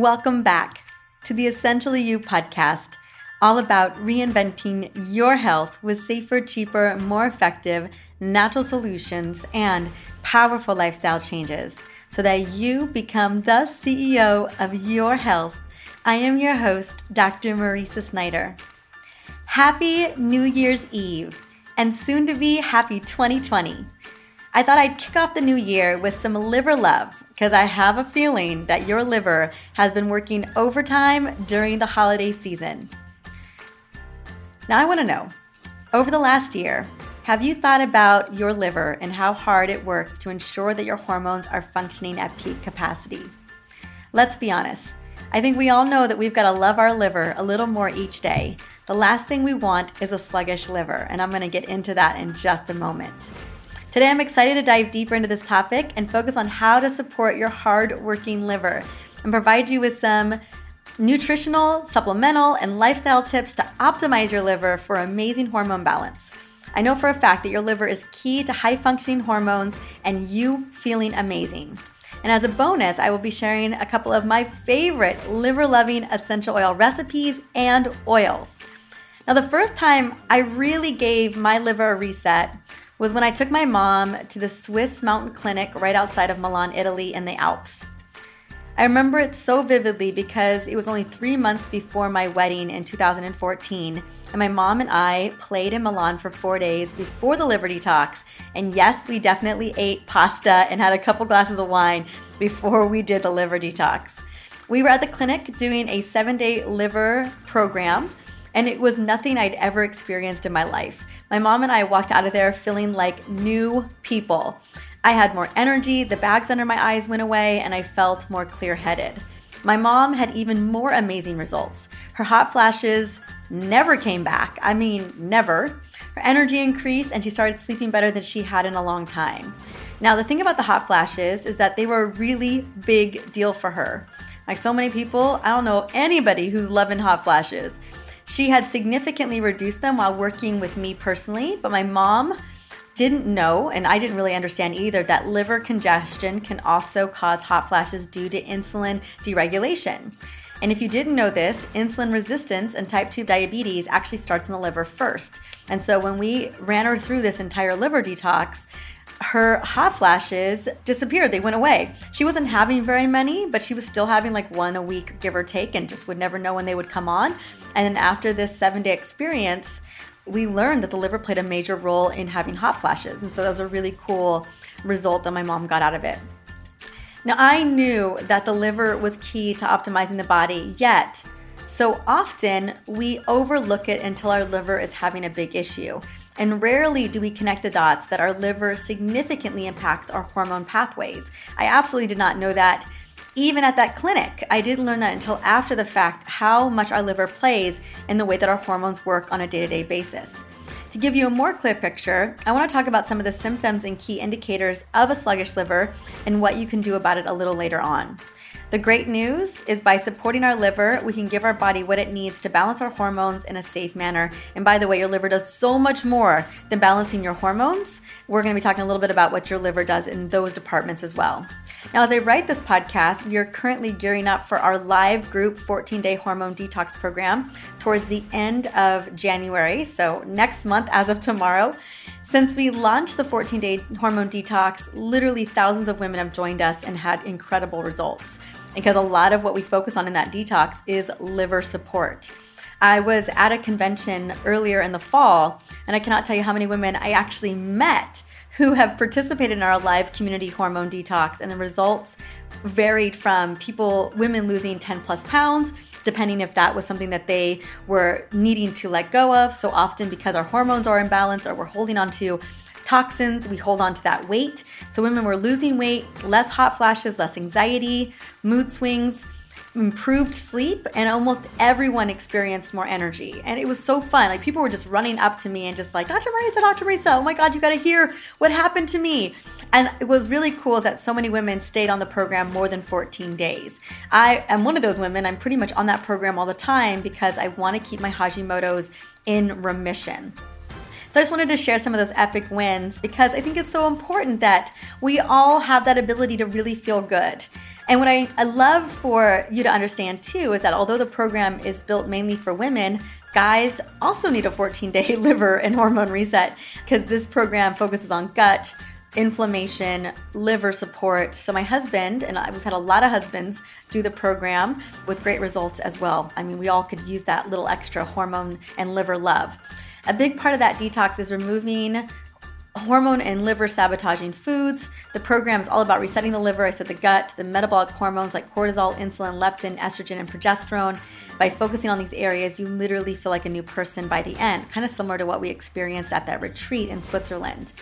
Welcome back to the Essentially You podcast, all about reinventing your health with safer, cheaper, more effective natural solutions and powerful lifestyle changes so that you become the CEO of your health. I am your host, Dr. Mariza Snyder. Happy New Year's Eve and soon to be happy 2020. I thought I'd kick off the new year with some liver love because I have a feeling that your liver has been working overtime during the holiday season. Now, I want to know over the last year, have you thought about your liver and how hard it works to ensure that your hormones are functioning at peak capacity? Let's be honest. I think we all know that we've got to love our liver a little more each day. The last thing we want is a sluggish liver, and I'm going to get into that in just a moment. Today, I'm excited to dive deeper into this topic and focus on how to support your hard-working liver and provide you with some nutritional, supplemental, and lifestyle tips to optimize your liver for amazing hormone balance. I know for a fact that your liver is key to high functioning hormones and you feeling amazing. And as a bonus, I will be sharing a couple of my favorite liver loving essential oil recipes and oils. Now, the first time I really gave my liver a reset was when I took my mom to the Swiss mountain clinic right outside of Milan, Italy, in the Alps. I remember it so vividly because it was only three months before my wedding in 2014, and my mom and I played in Milan for four days before the liver detox. And yes, we definitely ate pasta and had a couple glasses of wine before we did the Liver Detox. We were at the clinic doing a seven day liver program, and it was nothing I'd ever experienced in my life. My mom and I walked out of there feeling like new people. I had more energy, the bags under my eyes went away, and I felt more clear headed. My mom had even more amazing results. Her hot flashes never came back. I mean, never. Her energy increased and she started sleeping better than she had in a long time. Now, the thing about the hot flashes is that they were a really big deal for her. Like so many people, I don't know anybody who's loving hot flashes. She had significantly reduced them while working with me personally, but my mom didn't know, and I didn't really understand either, that liver congestion can also cause hot flashes due to insulin deregulation. And if you didn't know this, insulin resistance and type 2 diabetes actually starts in the liver first. And so when we ran her through this entire liver detox, her hot flashes disappeared. They went away. She wasn't having very many, but she was still having like one a week, give or take, and just would never know when they would come on. And then after this seven day experience, we learned that the liver played a major role in having hot flashes. And so that was a really cool result that my mom got out of it. Now, I knew that the liver was key to optimizing the body, yet, so often we overlook it until our liver is having a big issue. And rarely do we connect the dots that our liver significantly impacts our hormone pathways. I absolutely did not know that even at that clinic. I didn't learn that until after the fact how much our liver plays in the way that our hormones work on a day to day basis. To give you a more clear picture, I want to talk about some of the symptoms and key indicators of a sluggish liver and what you can do about it a little later on. The great news is by supporting our liver, we can give our body what it needs to balance our hormones in a safe manner. And by the way, your liver does so much more than balancing your hormones. We're going to be talking a little bit about what your liver does in those departments as well. Now, as I write this podcast, we are currently gearing up for our live group 14 day hormone detox program towards the end of January. So, next month, as of tomorrow. Since we launched the 14 day hormone detox, literally thousands of women have joined us and had incredible results because a lot of what we focus on in that detox is liver support. I was at a convention earlier in the fall, and I cannot tell you how many women I actually met who have participated in our live community hormone detox, and the results varied from people, women losing 10 plus pounds, depending if that was something that they were needing to let go of. So often, because our hormones are imbalanced or we're holding on to toxins, we hold on to that weight. So women were losing weight, less hot flashes, less anxiety, mood swings, improved sleep, and almost everyone experienced more energy. And it was so fun. Like people were just running up to me and just like, Dr. Mariza Dr. Mariza oh my God, you gotta hear what happened to me. And it was really cool that so many women stayed on the program more than 14 days. I am one of those women. I'm pretty much on that program all the time because I wanna keep my Hashimoto's in remission. So I just wanted to share some of those epic wins because I think it's so important that we all have that ability to really feel good. And what I, I love for you to understand too is that although the program is built mainly for women, guys also need a 14 day liver and hormone reset because this program focuses on gut, inflammation, liver support. So my husband and I, we've had a lot of husbands do the program with great results as well. I mean, we all could use that little extra hormone and liver love. A big part of that detox is removing hormone and liver sabotaging foods. The program is all about resetting the liver, I said the gut, the metabolic hormones like cortisol, insulin, leptin, estrogen, and progesterone. By focusing on these areas, you literally feel like a new person by the end, kind of similar to what we experienced at that retreat in Switzerland.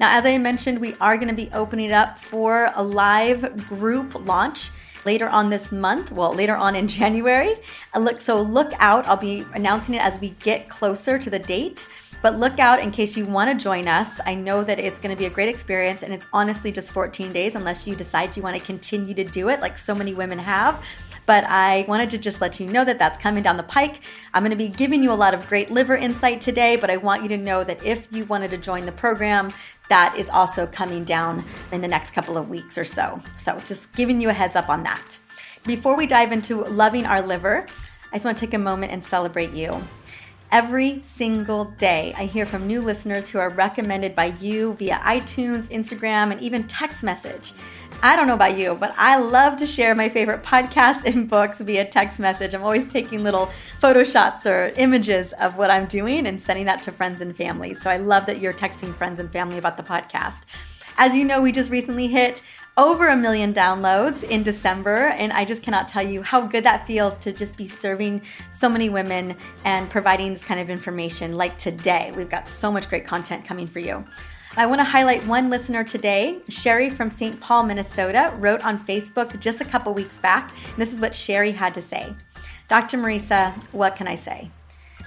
Now, as I mentioned, we are going to be opening up for a live group launch later on this month. Well, later on in January. Uh, look, so look out. I'll be announcing it as we get closer to the date. But look out in case you want to join us. I know that it's going to be a great experience, and it's honestly just 14 days unless you decide you want to continue to do it, like so many women have. But I wanted to just let you know that that's coming down the pike. I'm going to be giving you a lot of great liver insight today, but I want you to know that if you wanted to join the program, that is also coming down in the next couple of weeks or so. So just giving you a heads up on that. Before we dive into loving our liver, I just want to take a moment and celebrate you. Every single day, I hear from new listeners who are recommended by you via iTunes, Instagram, and even text message. I don't know about you, but I love to share my favorite podcasts and books via text message. I'm always taking little photo shots or images of what I'm doing and sending that to friends and family. So I love that you're texting friends and family about the podcast. As you know, we just recently hit over a million downloads in December, and I just cannot tell you how good that feels to just be serving so many women and providing this kind of information like today. We've got so much great content coming for you. I want to highlight one listener today. Sherry from St. Paul, Minnesota, wrote on Facebook just a couple weeks back. And this is what Sherry had to say Dr. Mariza, what can I say?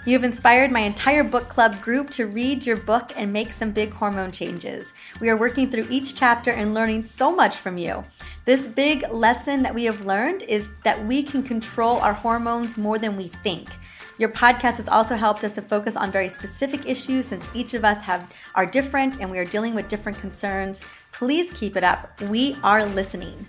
You have inspired my entire book club group to read your book and make some big hormone changes. We are working through each chapter and learning so much from you. This big lesson that we have learned is that we can control our hormones more than we think. Your podcast has also helped us to focus on very specific issues since each of us have are different and we are dealing with different concerns. Please keep it up. We are listening.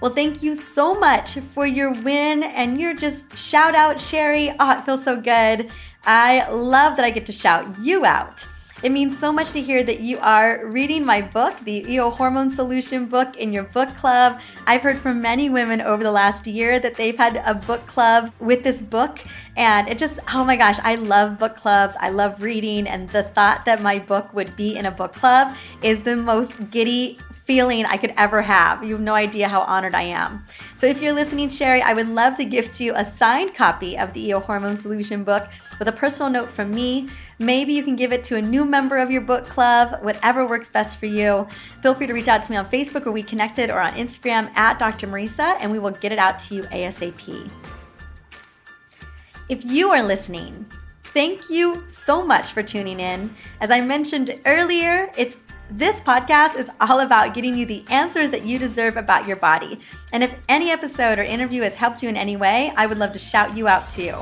Well, thank you so much for your win and your just shout out, Sherry. Oh, it feels so good. I love that I get to shout you out. It means so much to hear that you are reading my book, the EO Hormone Solution book, in your book club. I've heard from many women over the last year that they've had a book club with this book. And it just, oh my gosh, I love book clubs. I love reading. And the thought that my book would be in a book club is the most giddy feeling I could ever have. You have no idea how honored I am. So if you're listening, Sherry, I would love to gift you a signed copy of the EO Hormone Solution book with a personal note from me. Maybe you can give it to a new member of your book club, whatever works best for you. Feel free to reach out to me on Facebook or We Connected or on Instagram at Dr. Mariza, and we will get it out to you ASAP. If you are listening, thank you so much for tuning in. As I mentioned earlier, it's this podcast is all about getting you the answers that you deserve about your body. And if any episode or interview has helped you in any way, I would love to shout you out too.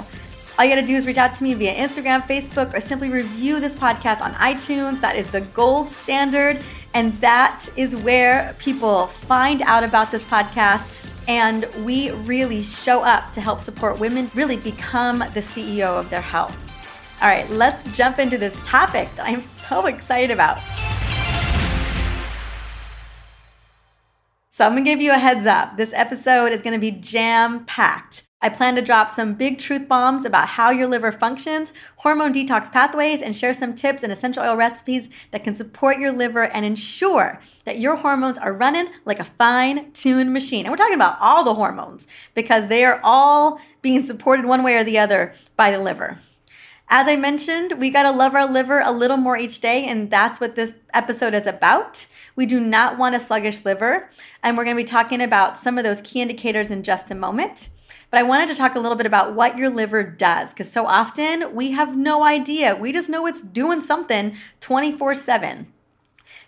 All you gotta do is reach out to me via Instagram, Facebook, or simply review this podcast on iTunes. That is the gold standard. And that is where people find out about this podcast. And we really show up to help support women really become the CEO of their health. All right, let's jump into this topic that I'm so excited about. So I'm gonna give you a heads up. This episode is gonna be jam packed. I plan to drop some big truth bombs about how your liver functions, hormone detox pathways, and share some tips and essential oil recipes that can support your liver and ensure that your hormones are running like a fine tuned machine. And we're talking about all the hormones because they are all being supported one way or the other by the liver. As I mentioned, we got to love our liver a little more each day, and that's what this episode is about. We do not want a sluggish liver, and we're going to be talking about some of those key indicators in just a moment. But I wanted to talk a little bit about what your liver does because so often we have no idea. We just know it's doing something 24 7.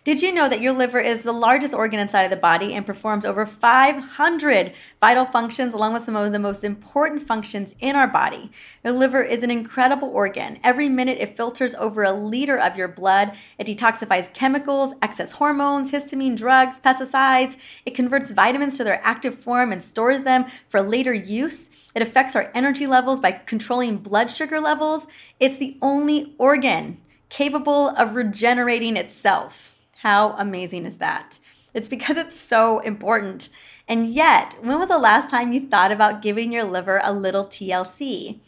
Did you know that your liver is the largest organ inside of the body and performs over 500 vital functions along with some of the most important functions in our body? Your liver is an incredible organ. Every minute it filters over a liter of your blood. It detoxifies chemicals, excess hormones, histamine, drugs, pesticides. It converts vitamins to their active form and stores them for later use. It affects our energy levels by controlling blood sugar levels. It's the only organ capable of regenerating itself. How amazing is that? It's because it's so important. And yet, when was the last time you thought about giving your liver a little TLC?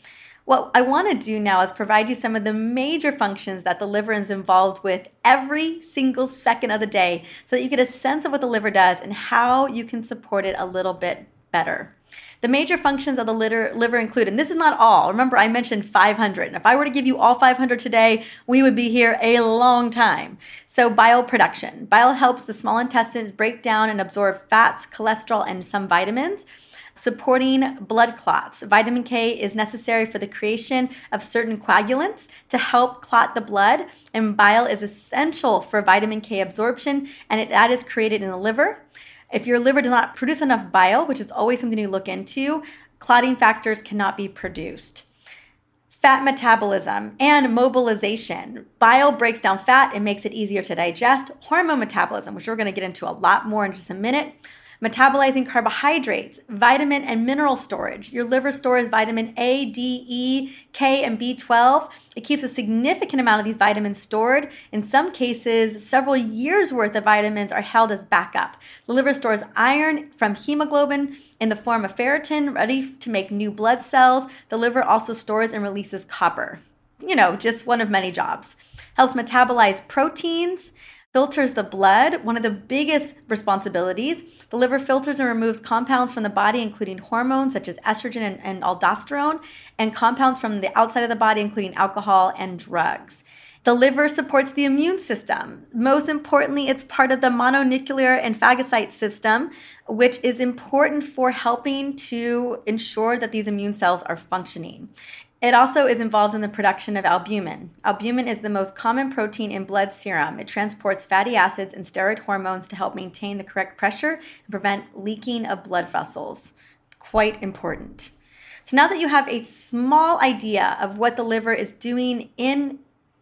What I want to do now is provide you some of the major functions that the liver is involved with every single second of the day so that you get a sense of what the liver does and how you can support it a little bit better. The major functions of the liver, include, and this is not all. Remember, I mentioned 500. And if I were to give you all 500 today, we would be here a long time. So, bile production. Bile helps the small intestines break down and absorb fats, cholesterol, and some vitamins supporting blood clots. Vitamin K is necessary for the creation of certain coagulants to help clot the blood, and bile is essential for vitamin K absorption, and it, that is created in the liver. If your liver does not produce enough bile, which is always something you look into, clotting factors cannot be produced. Fat metabolism and mobilization. Bile breaks down fat and makes it easier to digest. Hormone metabolism, which we're going to get into a lot more in just a minute metabolizing carbohydrates, vitamin and mineral storage. Your liver stores vitamin A, D, E, K, and B12. It keeps a significant amount of these vitamins stored. In some cases, several years worth of vitamins are held as backup. The liver stores iron from hemoglobin in the form of ferritin, ready to make new blood cells. The liver also stores and releases copper. You know, just one of many jobs. Helps metabolize proteins filters the blood, one of the biggest responsibilities. The liver filters and removes compounds from the body, including hormones such as estrogen and, and aldosterone, and compounds from the outside of the body, including alcohol and drugs. The liver supports the immune system. Most importantly, it's part of the mononuclear and phagocyte system, which is important for helping to ensure that these immune cells are functioning. It also is involved in the production of albumin. Albumin is the most common protein in blood serum. It transports fatty acids and steroid hormones to help maintain the correct pressure and prevent leaking of blood vessels. Quite important. So now that you have a small idea of what the liver is doing in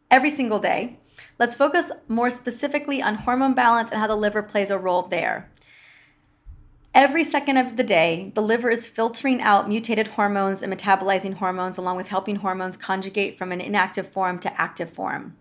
every single day, let's focus more specifically on hormone balance and how the liver plays a role there. Every second of the day, the liver is filtering out mutated hormones and metabolizing hormones, along with helping hormones conjugate from an inactive form to active form.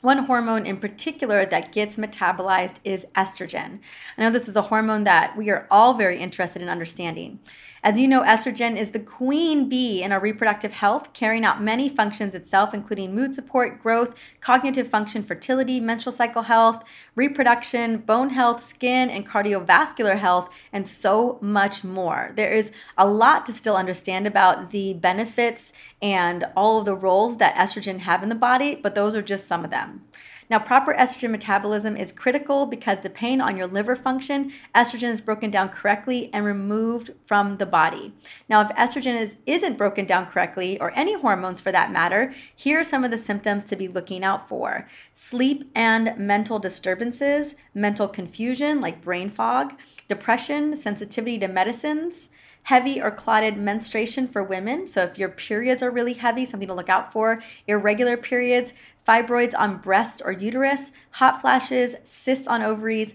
One hormone in particular that gets metabolized is estrogen. I know this is a hormone that we are all very interested in understanding. As you know, estrogen is the queen bee in our reproductive health, carrying out many functions itself, including mood support, growth, cognitive function, fertility, menstrual cycle health, reproduction, bone health, skin, and cardiovascular health, and so much more. There is a lot to still understand about the benefits and all of the roles that estrogen have in the body, but those are just some of them. Now, proper estrogen metabolism is critical because depending on your liver function, estrogen is broken down correctly and removed from the body. Now, if estrogen is, isn't broken down correctly, or any hormones for that matter, here are some of the symptoms to be looking out for sleep and mental disturbances, mental confusion like brain fog, depression, sensitivity to medicines heavy or clotted menstruation for women. So, if your periods are really heavy, something to look out for. Irregular periods, fibroids on breast or uterus, hot flashes, cysts on ovaries,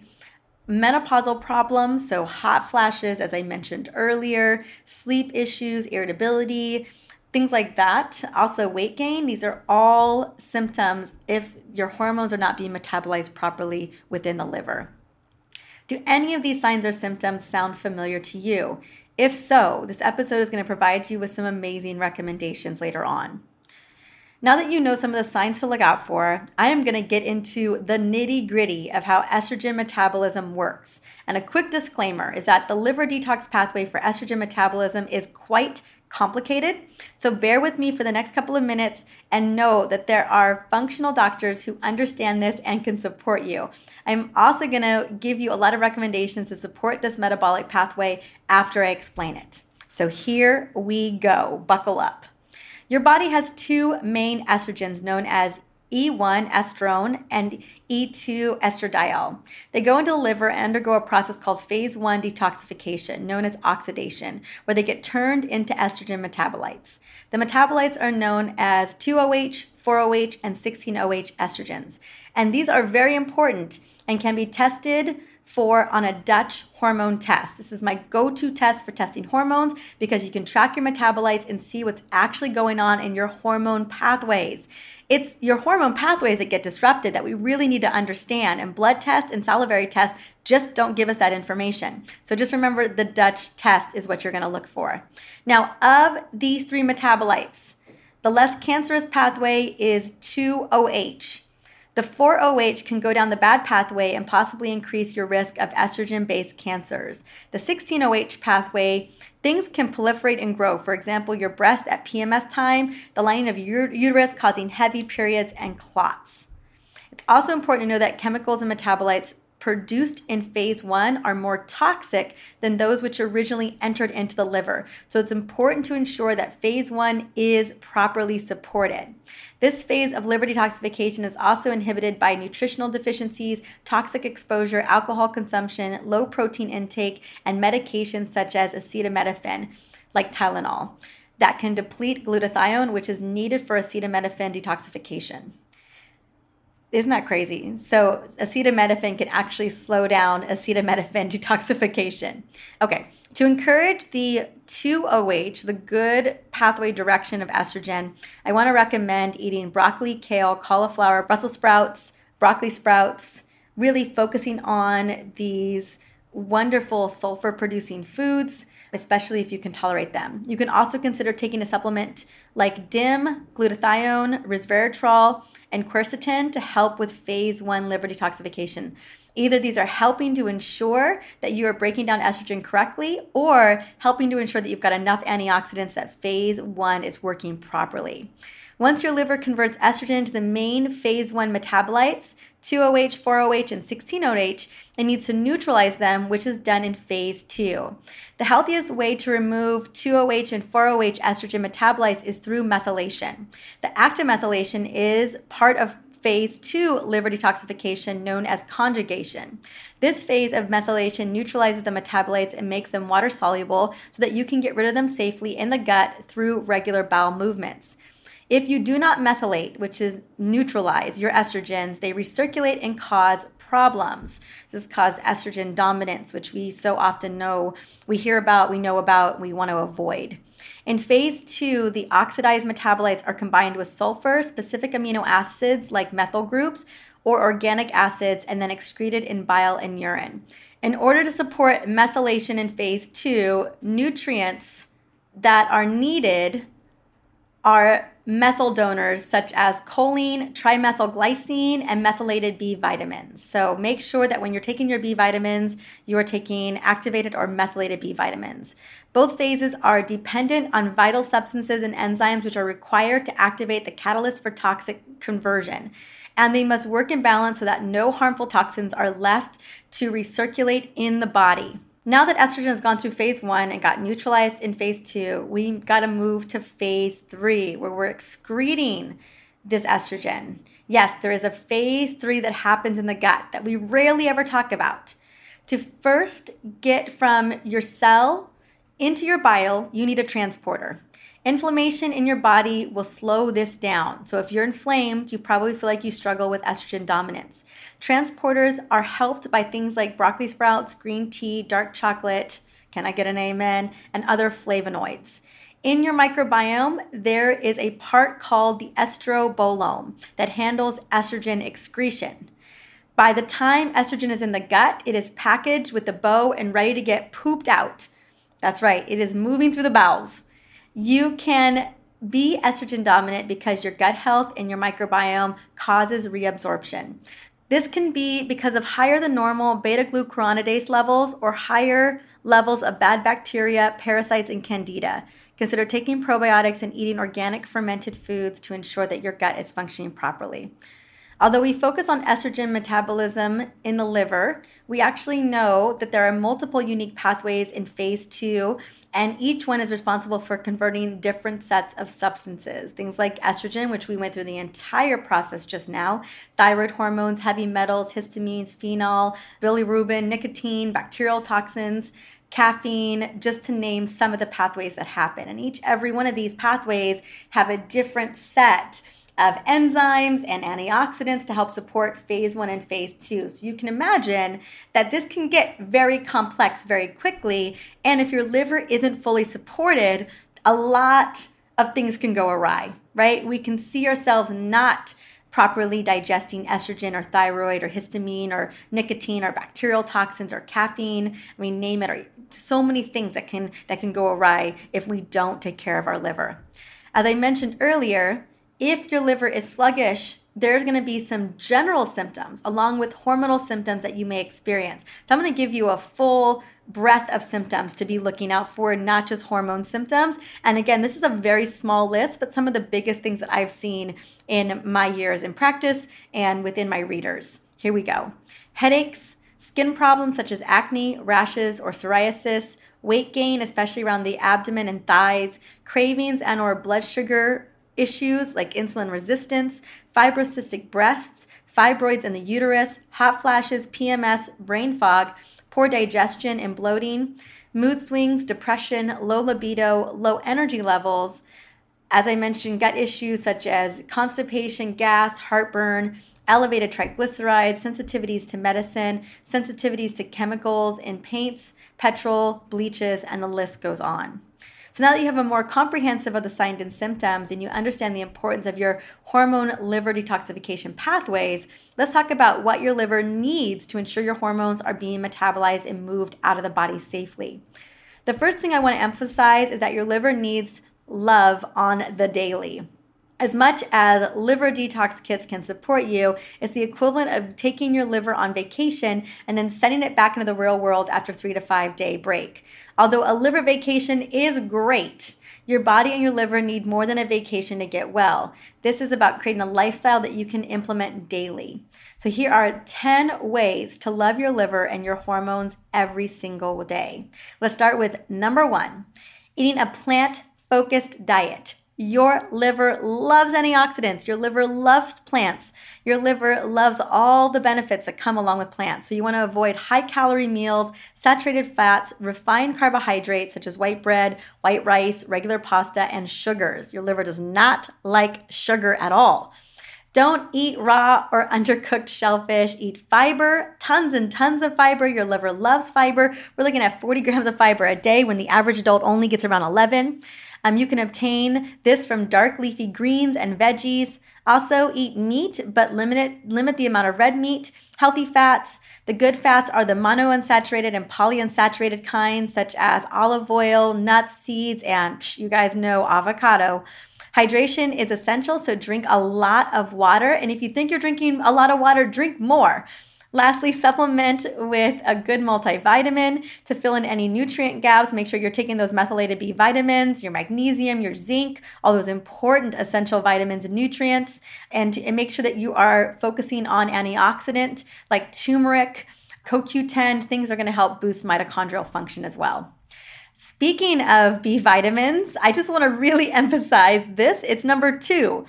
menopausal problems, so hot flashes, as I mentioned earlier, sleep issues, irritability, things like that. Also, weight gain. These are all symptoms if your hormones are not being metabolized properly within the liver. Do any of these signs or symptoms sound familiar to you? If so, this episode is going to provide you with some amazing recommendations later on. Now that you know some of the signs to look out for, I am going to get into the nitty gritty of how estrogen metabolism works. And a quick disclaimer is that the liver detox pathway for estrogen metabolism is quite complicated. So bear with me for the next couple of minutes and know that there are functional doctors who understand this and can support you. I'm also going to give you a lot of recommendations to support this metabolic pathway after I explain it. So here we go. Buckle up. Your body has two main estrogens known as E1 estrone and E2 estradiol. They go into the liver and undergo a process called phase 1 detoxification, known as oxidation, where they get turned into estrogen metabolites. The metabolites are known as 2OH, 4OH, and 16OH estrogens. And these are very important and can be tested for on a Dutch hormone test. This is my go to test for testing hormones because you can track your metabolites and see what's actually going on in your hormone pathways. It's your hormone pathways that get disrupted that we really need to understand, and blood tests and salivary tests just don't give us that information. So just remember the Dutch test is what you're going to look for. Now, of these three metabolites, the less cancerous pathway is 2OH. The 4OH can go down the bad pathway and possibly increase your risk of estrogen based cancers. The 16OH pathway, things can proliferate and grow. For example, your breast at PMS time, the lining of your uterus causing heavy periods and clots. It's also important to know that chemicals and metabolites produced in phase one are more toxic than those which originally entered into the liver. So it's important to ensure that phase one is properly supported. This phase of liver detoxification is also inhibited by nutritional deficiencies, toxic exposure, alcohol consumption, low protein intake, and medications such as acetaminophen, like Tylenol, that can deplete glutathione, which is needed for acetaminophen detoxification. Isn't that crazy? So acetaminophen can actually slow down acetaminophen detoxification. Okay, to encourage the 2OH, the good pathway direction of estrogen, I want to recommend eating broccoli, kale, cauliflower, Brussels sprouts, broccoli sprouts, really focusing on these wonderful sulfur producing foods, especially if you can tolerate them. You can also consider taking a supplement like DIM, glutathione, resveratrol, and quercetin to help with phase one liver detoxification. Either these are helping to ensure that you are breaking down estrogen correctly or helping to ensure that you've got enough antioxidants that phase one is working properly. Once your liver converts estrogen to the main phase one metabolites, 2OH, 4OH, and 16OH, and needs to neutralize them, which is done in phase two. The healthiest way to remove 2OH and 4OH estrogen metabolites is through methylation. The active methylation is part of phase two liver detoxification known as conjugation. This phase of methylation neutralizes the metabolites and makes them water soluble so that you can get rid of them safely in the gut through regular bowel movements. If you do not methylate, which is neutralize your estrogens, they recirculate and cause problems. This causes estrogen dominance, which we so often know, we hear about, we know about, we want to avoid. In phase two, the oxidized metabolites are combined with sulfur, specific amino acids like methyl groups, or organic acids, and then excreted in bile and urine. In order to support methylation in phase two, nutrients that are needed are methyl donors such as choline, trimethylglycine, and methylated B vitamins. So make sure that when you're taking your B vitamins, you are taking activated or methylated B vitamins. Both phases are dependent on vital substances and enzymes which are required to activate the catalyst for toxic conversion. And they must work in balance so that no harmful toxins are left to recirculate in the body. Now that estrogen has gone through phase one and got neutralized in phase two, we got to move to phase three where we're excreting this estrogen. Yes, there is a phase three that happens in the gut that we rarely ever talk about. To first get from your cell into your bile, you need a transporter. Inflammation in your body will slow this down. So, if you're inflamed, you probably feel like you struggle with estrogen dominance. Transporters are helped by things like broccoli sprouts, green tea, dark chocolate, can I get an amen, and other flavonoids. In your microbiome, there is a part called the estrobolome that handles estrogen excretion. By the time estrogen is in the gut, it is packaged with the bow and ready to get pooped out. That's right, it is moving through the bowels. You can be estrogen dominant because your gut health and your microbiome causes reabsorption. This can be because of higher than normal beta glucuronidase levels or higher levels of bad bacteria, parasites, and candida. Consider taking probiotics and eating organic fermented foods to ensure that your gut is functioning properly. Although we focus on estrogen metabolism in the liver, we actually know that there are multiple unique pathways in phase two, and each one is responsible for converting different sets of substances. Things like estrogen, which we went through the entire process just now, thyroid hormones, heavy metals, histamines, phenol, bilirubin, nicotine, bacterial toxins caffeine, just to name some of the pathways that happen. And each every one of these pathways have a different set of enzymes and antioxidants to help support phase one and phase two. So you can imagine that this can get very complex very quickly. And if your liver isn't fully supported, a lot of things can go awry, right? We can see ourselves not properly digesting estrogen or thyroid or histamine or nicotine or bacterial toxins or caffeine. I mean, name it, or so many things that can that can go awry if we don't take care of our liver. As I mentioned earlier, if your liver is sluggish, there's going to be some general symptoms along with hormonal symptoms that you may experience. So, I'm going to give you a full breadth of symptoms to be looking out for, not just hormone symptoms. And again, this is a very small list, but some of the biggest things that I've seen in my years in practice and within my readers. Here we go headaches, skin problems such as acne, rashes, or psoriasis. Weight gain, especially around the abdomen and thighs, cravings and or blood sugar issues like insulin resistance, fibrocystic breasts, fibroids in the uterus, hot flashes, PMS, brain fog, poor digestion and bloating, mood swings, depression, low libido, low energy levels. As I mentioned, gut issues such as constipation, gas, heartburn, elevated triglycerides, sensitivities to medicine, sensitivities to chemicals in paints, petrol, bleaches, and the list goes on. So now that you have a more comprehensive of the signs and symptoms and you understand the importance of your hormone liver detoxification pathways, let's talk about what your liver needs to ensure your hormones are being metabolized and moved out of the body safely. The first thing I want to emphasize is that your liver needs love on the daily. As much as liver detox kits can support you, it's the equivalent of taking your liver on vacation and then sending it back into the real world after three to five day break. Although a liver vacation is great, your body and your liver need more than a vacation to get well. This is about creating a lifestyle that you can implement daily. So, here are 10 ways to love your liver and your hormones every single day. Let's start with number one eating a plant focused diet. Your liver loves antioxidants. Your liver loves plants. Your liver loves all the benefits that come along with plants. So, you want to avoid high calorie meals, saturated fats, refined carbohydrates such as white bread, white rice, regular pasta, and sugars. Your liver does not like sugar at all. Don't eat raw or undercooked shellfish. Eat fiber, tons and tons of fiber. Your liver loves fiber. We're looking at 40 grams of fiber a day when the average adult only gets around 11. Um, you can obtain this from dark leafy greens and veggies. Also, eat meat, but limit it, limit the amount of red meat. Healthy fats. The good fats are the monounsaturated and polyunsaturated kinds, such as olive oil, nuts, seeds, and you guys know avocado. Hydration is essential, so drink a lot of water. And if you think you're drinking a lot of water, drink more. Lastly, supplement with a good multivitamin to fill in any nutrient gaps. Make sure you're taking those methylated B vitamins, your magnesium, your zinc, all those important essential vitamins and nutrients, and, and make sure that you are focusing on antioxidant like turmeric, CoQ10. Things are going to help boost mitochondrial function as well. Speaking of B vitamins, I just want to really emphasize this. It's number two.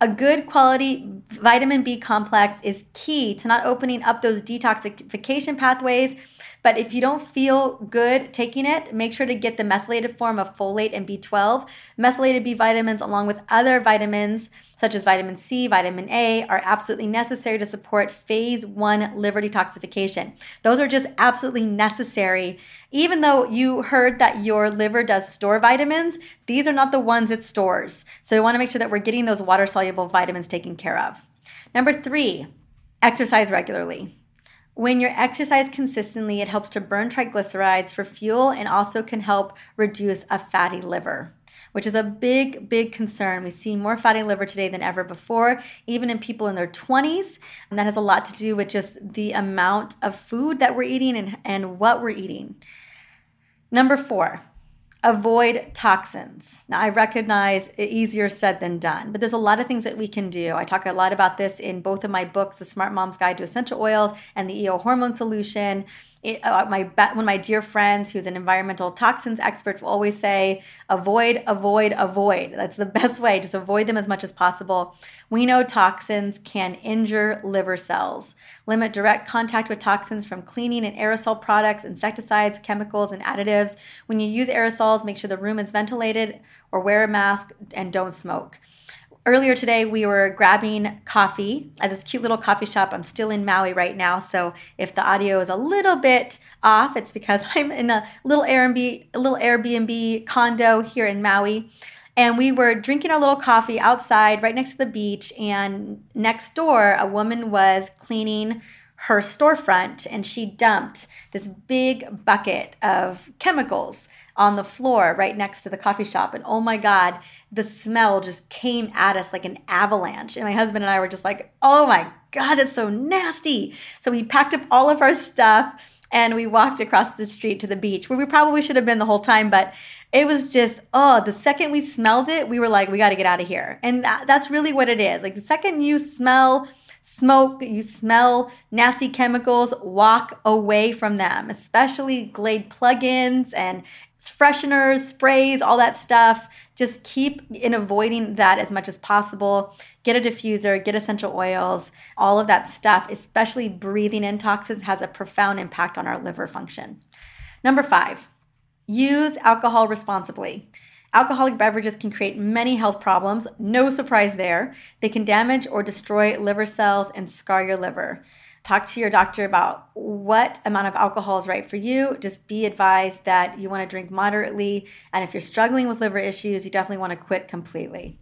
A good quality vitamin B complex is key to not opening up those detoxification pathways but if you don't feel good taking it, make sure to get the methylated form of folate and B12. Methylated B vitamins, along with other vitamins such as vitamin C, vitamin A, are absolutely necessary to support phase one liver detoxification. Those are just absolutely necessary. Even though you heard that your liver does store vitamins, these are not the ones it stores. So we want to make sure that we're getting those water soluble vitamins taken care of. Number three, exercise regularly. When you exercise consistently, it helps to burn triglycerides for fuel and also can help reduce a fatty liver, which is a big, big concern. We see more fatty liver today than ever before, even in people in their 20s. And that has a lot to do with just the amount of food that we're eating and, and what we're eating. Number four, avoid toxins. Now, I recognize easier said than done, but there's a lot of things that we can do. I talk a lot about this in both of my books, The Smart Mom's Guide to Essential Oils and the EO Hormone Solution it, uh, my one of my dear friends who's an environmental toxins expert will always say avoid avoid avoid. That's the best way. Just avoid them as much as possible. We know toxins can injure liver cells. Limit direct contact with toxins from cleaning and aerosol products insecticides chemicals and additives. When you use aerosols make sure the room is ventilated or wear a mask and don't smoke Earlier today, we were grabbing coffee at this cute little coffee shop. I'm still in Maui right now, so if the audio is a little bit off, it's because I'm in a little Airbnb, a little Airbnb condo here in Maui. And we were drinking our little coffee outside right next to the beach. And next door, a woman was cleaning her storefront and she dumped this big bucket of chemicals on the floor right next to the coffee shop. And oh my God, the smell just came at us like an avalanche. And my husband and I were just like, oh my God, that's so nasty. So we packed up all of our stuff and we walked across the street to the beach where we probably should have been the whole time. But it was just, oh, the second we smelled it, we were like, we got to get out of here. And that, that's really what it is. Like the second you smell, smoke, you smell nasty chemicals, walk away from them, especially Glade plugins and fresheners, sprays, all that stuff. Just keep in avoiding that as much as possible. Get a diffuser, get essential oils, all of that stuff, especially breathing in toxins, has a profound impact on our liver function. Number five, use alcohol responsibly. Alcoholic beverages can create many health problems. No surprise there. They can damage or destroy liver cells and scar your liver talk to your doctor about what amount of alcohol is right for you. Just be advised that you want to drink moderately. And if you're struggling with liver issues, you definitely want to quit completely.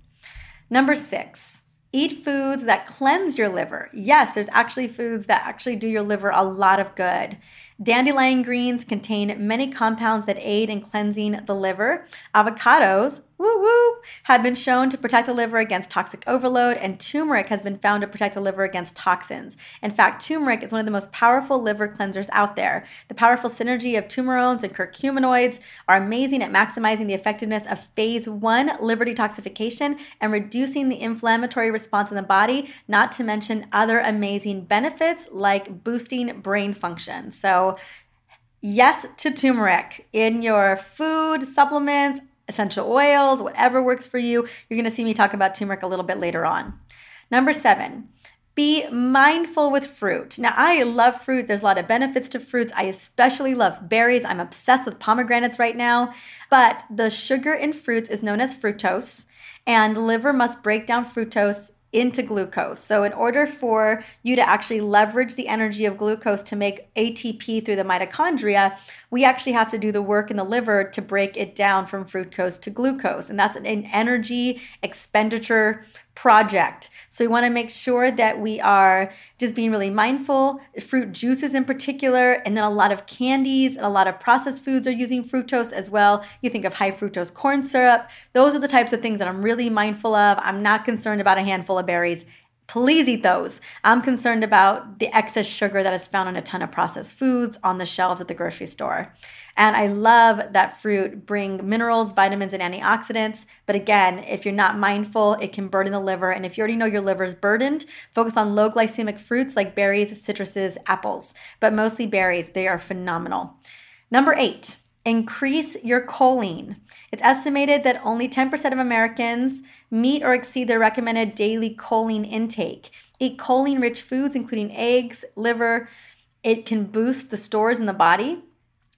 Number six, eat foods that cleanse your liver. Yes, there's actually foods that actually do your liver a lot of good. Dandelion greens contain many compounds that aid in cleansing the liver. Avocados, woo woo, have been shown to protect the liver against toxic overload, and turmeric has been found to protect the liver against toxins. In fact, turmeric is one of the most powerful liver cleansers out there. The powerful synergy of turmerones and curcuminoids are amazing at maximizing the effectiveness of phase one liver detoxification and reducing the inflammatory response in the body, not to mention other amazing benefits like boosting brain function. So, yes to turmeric in your food, supplements, essential oils, whatever works for you. You're going to see me talk about turmeric a little bit later on. Number seven, be mindful with fruit. Now, I love fruit. There's a lot of benefits to fruits. I especially love berries. I'm obsessed with pomegranates right now. But the sugar in fruits is known as fructose, and the liver must break down fructose into glucose. So, in order for you to actually leverage the energy of glucose to make ATP through the mitochondria, we actually have to do the work in the liver to break it down from fructose to glucose. And that's an energy expenditure project. So we want to make sure that we are just being really mindful. Fruit juices in particular, and then a lot of candies and a lot of processed foods are using fructose as well. You think of high fructose corn syrup. Those are the types of things that I'm really mindful of. I'm not concerned about a handful of berries please eat those. I'm concerned about the excess sugar that is found in a ton of processed foods on the shelves at the grocery store. And I love that fruit bring minerals, vitamins, and antioxidants. But again, if you're not mindful, it can burden the liver. And if you already know your liver is burdened, focus on low glycemic fruits like berries, citruses, apples, but mostly berries. They are phenomenal. Number eight, increase your choline. It's estimated that only 10% of Americans meet or exceed their recommended daily choline intake. Eat choline rich foods, including eggs, liver. It can boost the stores in the body.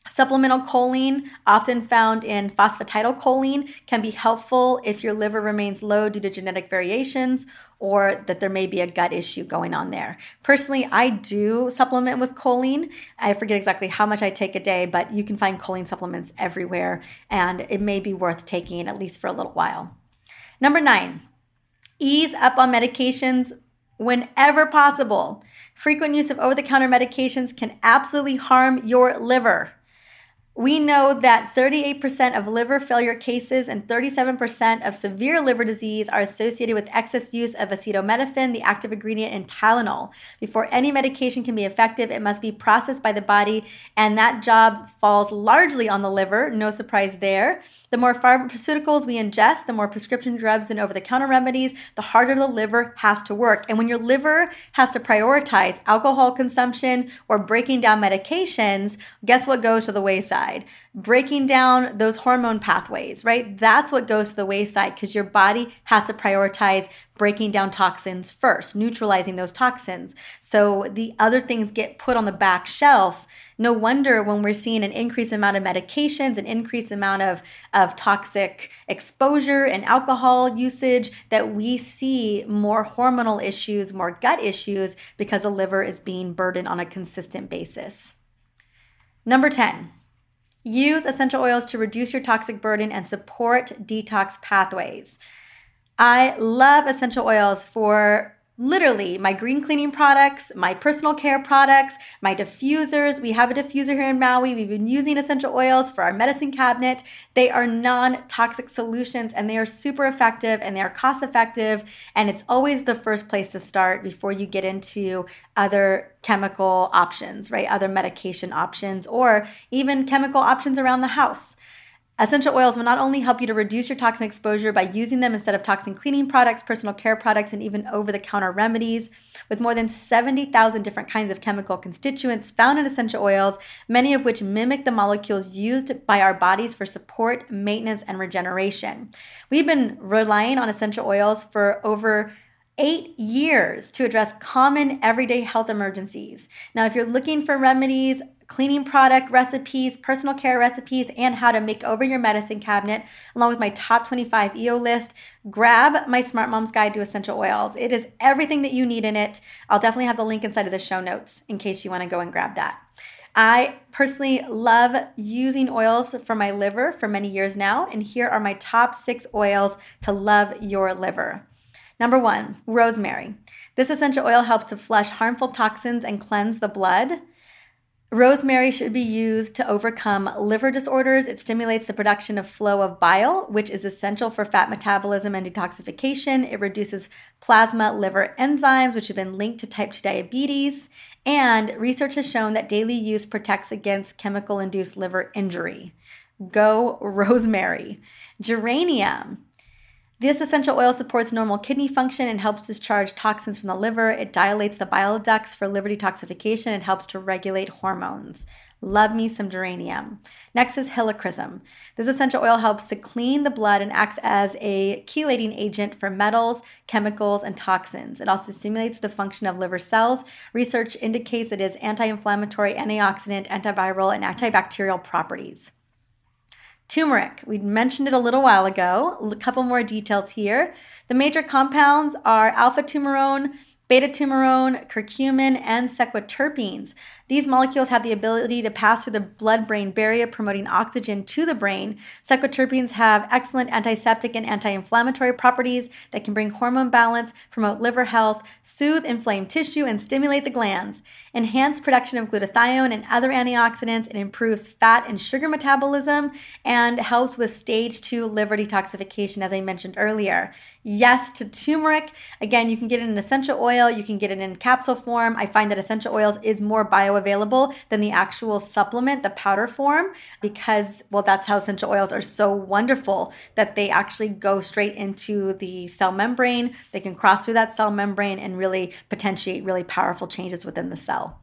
Supplemental choline, often found in phosphatidylcholine, can be helpful if your liver remains low due to genetic variations or that there may be a gut issue going on there. Personally, I do supplement with choline. I forget exactly how much I take a day, but you can find choline supplements everywhere, and it may be worth taking at least for a little while. Number nine, ease up on medications whenever possible. Frequent use of over the counter medications can absolutely harm your liver. We know that 38% of liver failure cases and 37% of severe liver disease are associated with excess use of acetaminophen, the active ingredient in Tylenol. Before any medication can be effective, it must be processed by the body, and that job falls largely on the liver. No surprise there. The more pharmaceuticals we ingest, the more prescription drugs and over the counter remedies, the harder the liver has to work. And when your liver has to prioritize alcohol consumption or breaking down medications, guess what goes to the wayside? Breaking down those hormone pathways, right? That's what goes to the wayside because your body has to prioritize breaking down toxins first, neutralizing those toxins. So the other things get put on the back shelf. No wonder when we're seeing an increased amount of medications, an increased amount of, of toxic exposure and alcohol usage, that we see more hormonal issues, more gut issues because the liver is being burdened on a consistent basis. Number 10, Use essential oils to reduce your toxic burden and support detox pathways. I love essential oils for literally my green cleaning products, my personal care products, my diffusers. We have a diffuser here in Maui. We've been using essential oils for our medicine cabinet. They are non toxic solutions and they are super effective and they are cost effective. And it's always the first place to start before you get into other chemical options, right? Other medication options or even chemical options around the house. Essential oils will not only help you to reduce your toxin exposure by using them instead of toxin cleaning products, personal care products, and even over the counter remedies. With more than 70,000 different kinds of chemical constituents found in essential oils, many of which mimic the molecules used by our bodies for support, maintenance, and regeneration. We've been relying on essential oils for over eight years to address common everyday health emergencies. Now, if you're looking for remedies, cleaning product recipes, personal care recipes, and how to make over your medicine cabinet, along with my top 25 EO list, grab my Smart Mom's Guide to Essential Oils. It is everything that you need in it. I'll definitely have the link inside of the show notes in case you want to go and grab that. I personally love using oils for my liver for many years now, and here are my top six oils to love your liver. Number one, rosemary. This essential oil helps to flush harmful toxins and cleanse the blood. Rosemary should be used to overcome liver disorders. It stimulates the production of flow of bile, which is essential for fat metabolism and detoxification. It reduces plasma liver enzymes, which have been linked to type 2 diabetes. And research has shown that daily use protects against chemical induced liver injury. Go rosemary. Geranium. This essential oil supports normal kidney function and helps discharge toxins from the liver. It dilates the bile ducts for liver detoxification and helps to regulate hormones. Love me some geranium. Next is helichrysum. This essential oil helps to clean the blood and acts as a chelating agent for metals, chemicals, and toxins. It also stimulates the function of liver cells. Research indicates it has anti inflammatory, antioxidant, antiviral, and antibacterial properties. Turmeric, we mentioned it a little while ago. A couple more details here. The major compounds are alpha turmerone, beta turmerone, curcumin, and sesquiterpenes. These molecules have the ability to pass through the blood brain barrier, promoting oxygen to the brain. Sesquiterpenes have excellent antiseptic and anti inflammatory properties that can bring hormone balance, promote liver health, soothe inflamed tissue, and stimulate the glands, enhance production of glutathione and other antioxidants. It improves fat and sugar metabolism and helps with stage two liver detoxification, as I mentioned earlier. Yes to turmeric. Again, you can get it in essential oil, you can get it in capsule form. I find that essential oils is more bio bioavailable than the actual supplement, the powder form, because, well, that's how essential oils are so wonderful that they actually go straight into the cell membrane. They can cross through that cell membrane and really potentiate really powerful changes within the cell.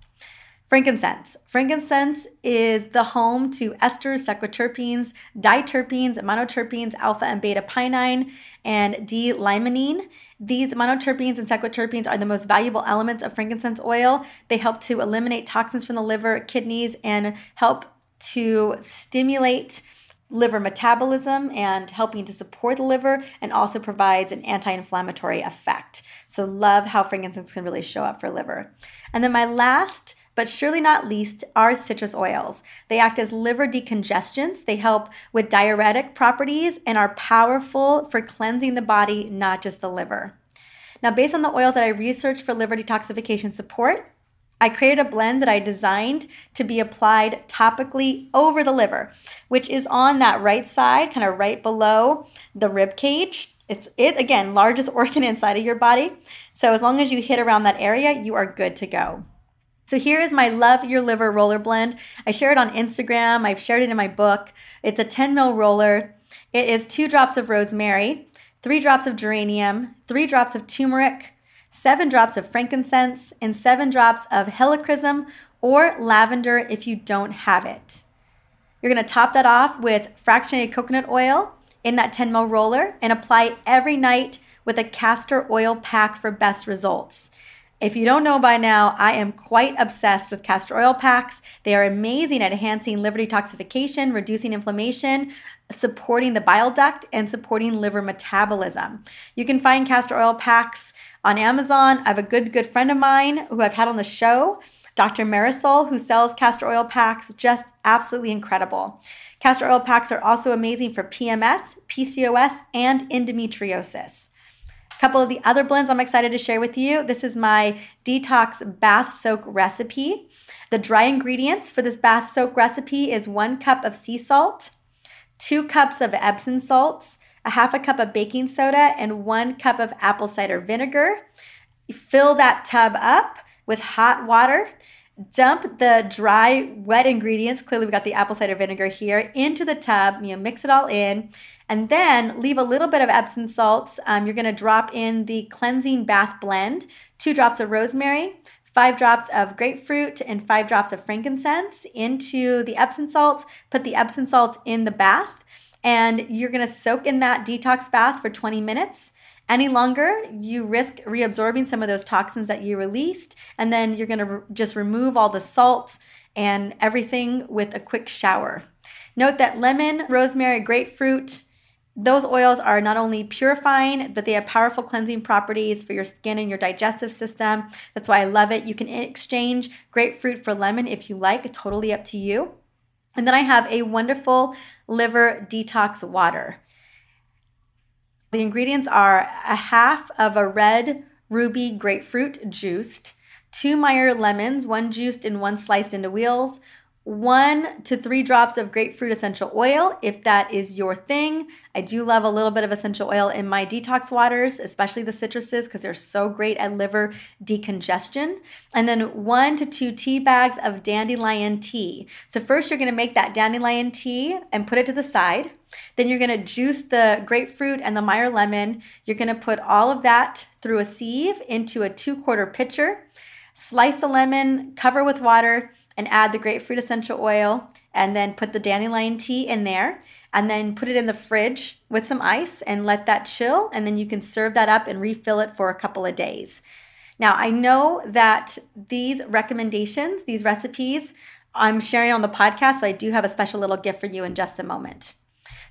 Frankincense. Frankincense is the home to esters, sesquiterpenes, diterpenes, monoterpenes, alpha and beta pinene, and D-limonene. These monoterpenes and sesquiterpenes are the most valuable elements of frankincense oil. They help to eliminate toxins from the liver, kidneys, and help to stimulate liver metabolism and helping to support the liver and also provides an anti-inflammatory effect. So love how frankincense can really show up for liver. And then my last but surely not least are citrus oils. They act as liver decongestants, they help with diuretic properties, and are powerful for cleansing the body, not just the liver. Now, based on the oils that I researched for liver detoxification support, I created a blend that I designed to be applied topically over the liver, which is on that right side, kind of right below the rib cage. It's it again, largest organ inside of your body. So as long as you hit around that area, you are good to go. So here is my Love Your Liver roller blend. I share it on Instagram. I've shared it in my book. It's a 10 mil roller. It is two drops of rosemary, three drops of geranium, three drops of turmeric, seven drops of frankincense, and seven drops of helichrysum or lavender if you don't have it. You're gonna top that off with fractionated coconut oil in that 10 ml roller and apply every night with a castor oil pack for best results. If you don't know by now, I am quite obsessed with castor oil packs. They are amazing at enhancing liver detoxification, reducing inflammation, supporting the bile duct, and supporting liver metabolism. You can find castor oil packs on Amazon. I have a good, good friend of mine who I've had on the show, Dr. Marisol, who sells castor oil packs. Just absolutely incredible. Castor oil packs are also amazing for PMS, PCOS, and endometriosis. Couple of the other blends I'm excited to share with you. This is my detox bath soak recipe. The dry ingredients for this bath soak recipe is one cup of sea salt, two cups of Epsom salts, a half a cup of baking soda, and one cup of apple cider vinegar. Fill that tub up with hot water. Dump the dry, wet ingredients. Clearly, we got the apple cider vinegar here into the tub. You know, mix it all in, and then leave a little bit of Epsom salts. Um, you're going to drop in the cleansing bath blend, two drops of rosemary, five drops of grapefruit and five drops of frankincense into the Epsom salts. Put the Epsom salts in the bath and you're gonna soak in that detox bath for 20 minutes. Any longer, you risk reabsorbing some of those toxins that you released, and then you're gonna re- just remove all the salt and everything with a quick shower. Note that lemon, rosemary, grapefruit, those oils are not only purifying, but they have powerful cleansing properties for your skin and your digestive system. That's why I love it. You can exchange grapefruit for lemon if you like, totally up to you. And then I have a wonderful liver detox water. The ingredients are a half of a red ruby grapefruit juiced, two Meyer lemons, one juiced and one sliced into wheels, one to three drops of grapefruit essential oil if that is your thing. I do love a little bit of essential oil in my detox waters, especially the citruses, because they're so great at liver decongestion. And then one to two tea bags of dandelion tea. So, first, you're gonna make that dandelion tea and put it to the side. Then, you're gonna juice the grapefruit and the Meyer lemon. You're gonna put all of that through a sieve into a two quarter pitcher. Slice the lemon, cover with water and add the grapefruit essential oil and then put the dandelion tea in there and then put it in the fridge with some ice and let that chill and then you can serve that up and refill it for a couple of days. Now, I know that these recommendations, these recipes, I'm sharing on the podcast, so I do have a special little gift for you in just a moment.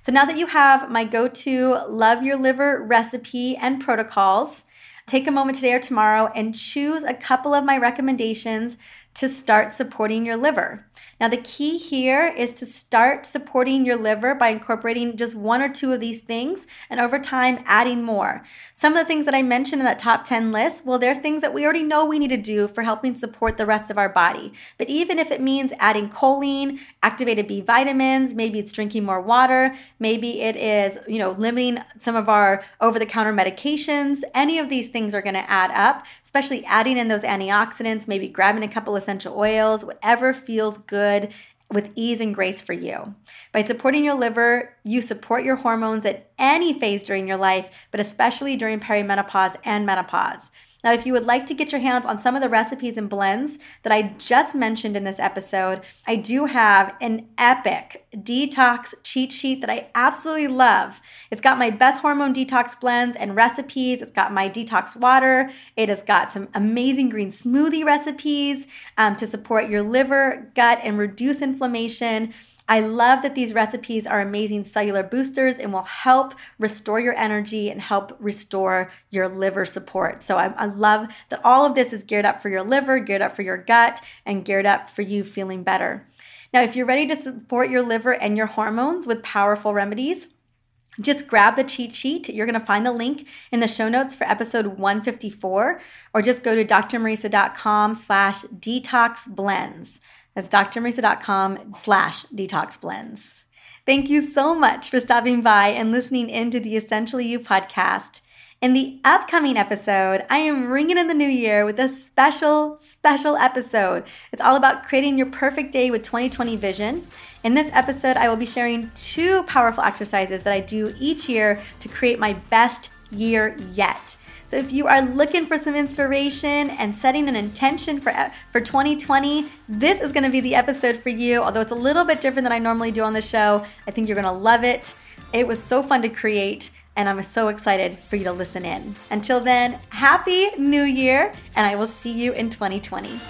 So now that you have my go to Love Your Liver recipe and protocols, take a moment today or tomorrow and choose a couple of my recommendations to start supporting your liver. Now, the key here is to start supporting your liver by incorporating just one or two of these things and over time adding more. Some of the things that I mentioned in that top 10 list, well, they're things that we already know we need to do for helping support the rest of our body. But even if it means adding choline, activated B vitamins, maybe it's drinking more water, maybe it is, you know, limiting some of our over the counter medications, any of these things are going to add up, especially adding in those antioxidants, maybe grabbing a couple essential oils, whatever feels good with ease and grace for you. By supporting your liver, you support your hormones at any phase during your life, but especially during perimenopause and menopause. Now, if you would like to get your hands on some of the recipes and blends that I just mentioned in this episode, I do have an epic detox cheat sheet that I absolutely love. It's got my best hormone detox blends and recipes. It's got my detox water. It has got some amazing green smoothie recipes um, to support your liver, gut, and reduce inflammation. I love that these recipes are amazing cellular boosters and will help restore your energy and help restore your liver support. So I, I, love that all of this is geared up for your liver, geared up for your gut, and geared up for you feeling better. Now, if you're ready to support your liver and your hormones with powerful remedies, just grab the cheat sheet. You're going to find the link in the show notes for episode 154, or just go to drmariza.com slash detox blends. That's drmariza.com slash detox blends. Thank you so much for stopping by and listening into the Essentially You podcast. In the upcoming episode, I am ringing in the new year with a special, special episode. It's all about creating your perfect day with 2020 vision. In this episode, I will be sharing two powerful exercises that I do each year to create my best year yet. So if you are looking for some inspiration and setting an intention for uh, for 2020, this is going to be the episode for you. Although it's a little bit different than I normally do on the show, I think you're going to love it. It was so fun to create and I'm so excited for you to listen in. Until then, happy new year and I will see you in 2020.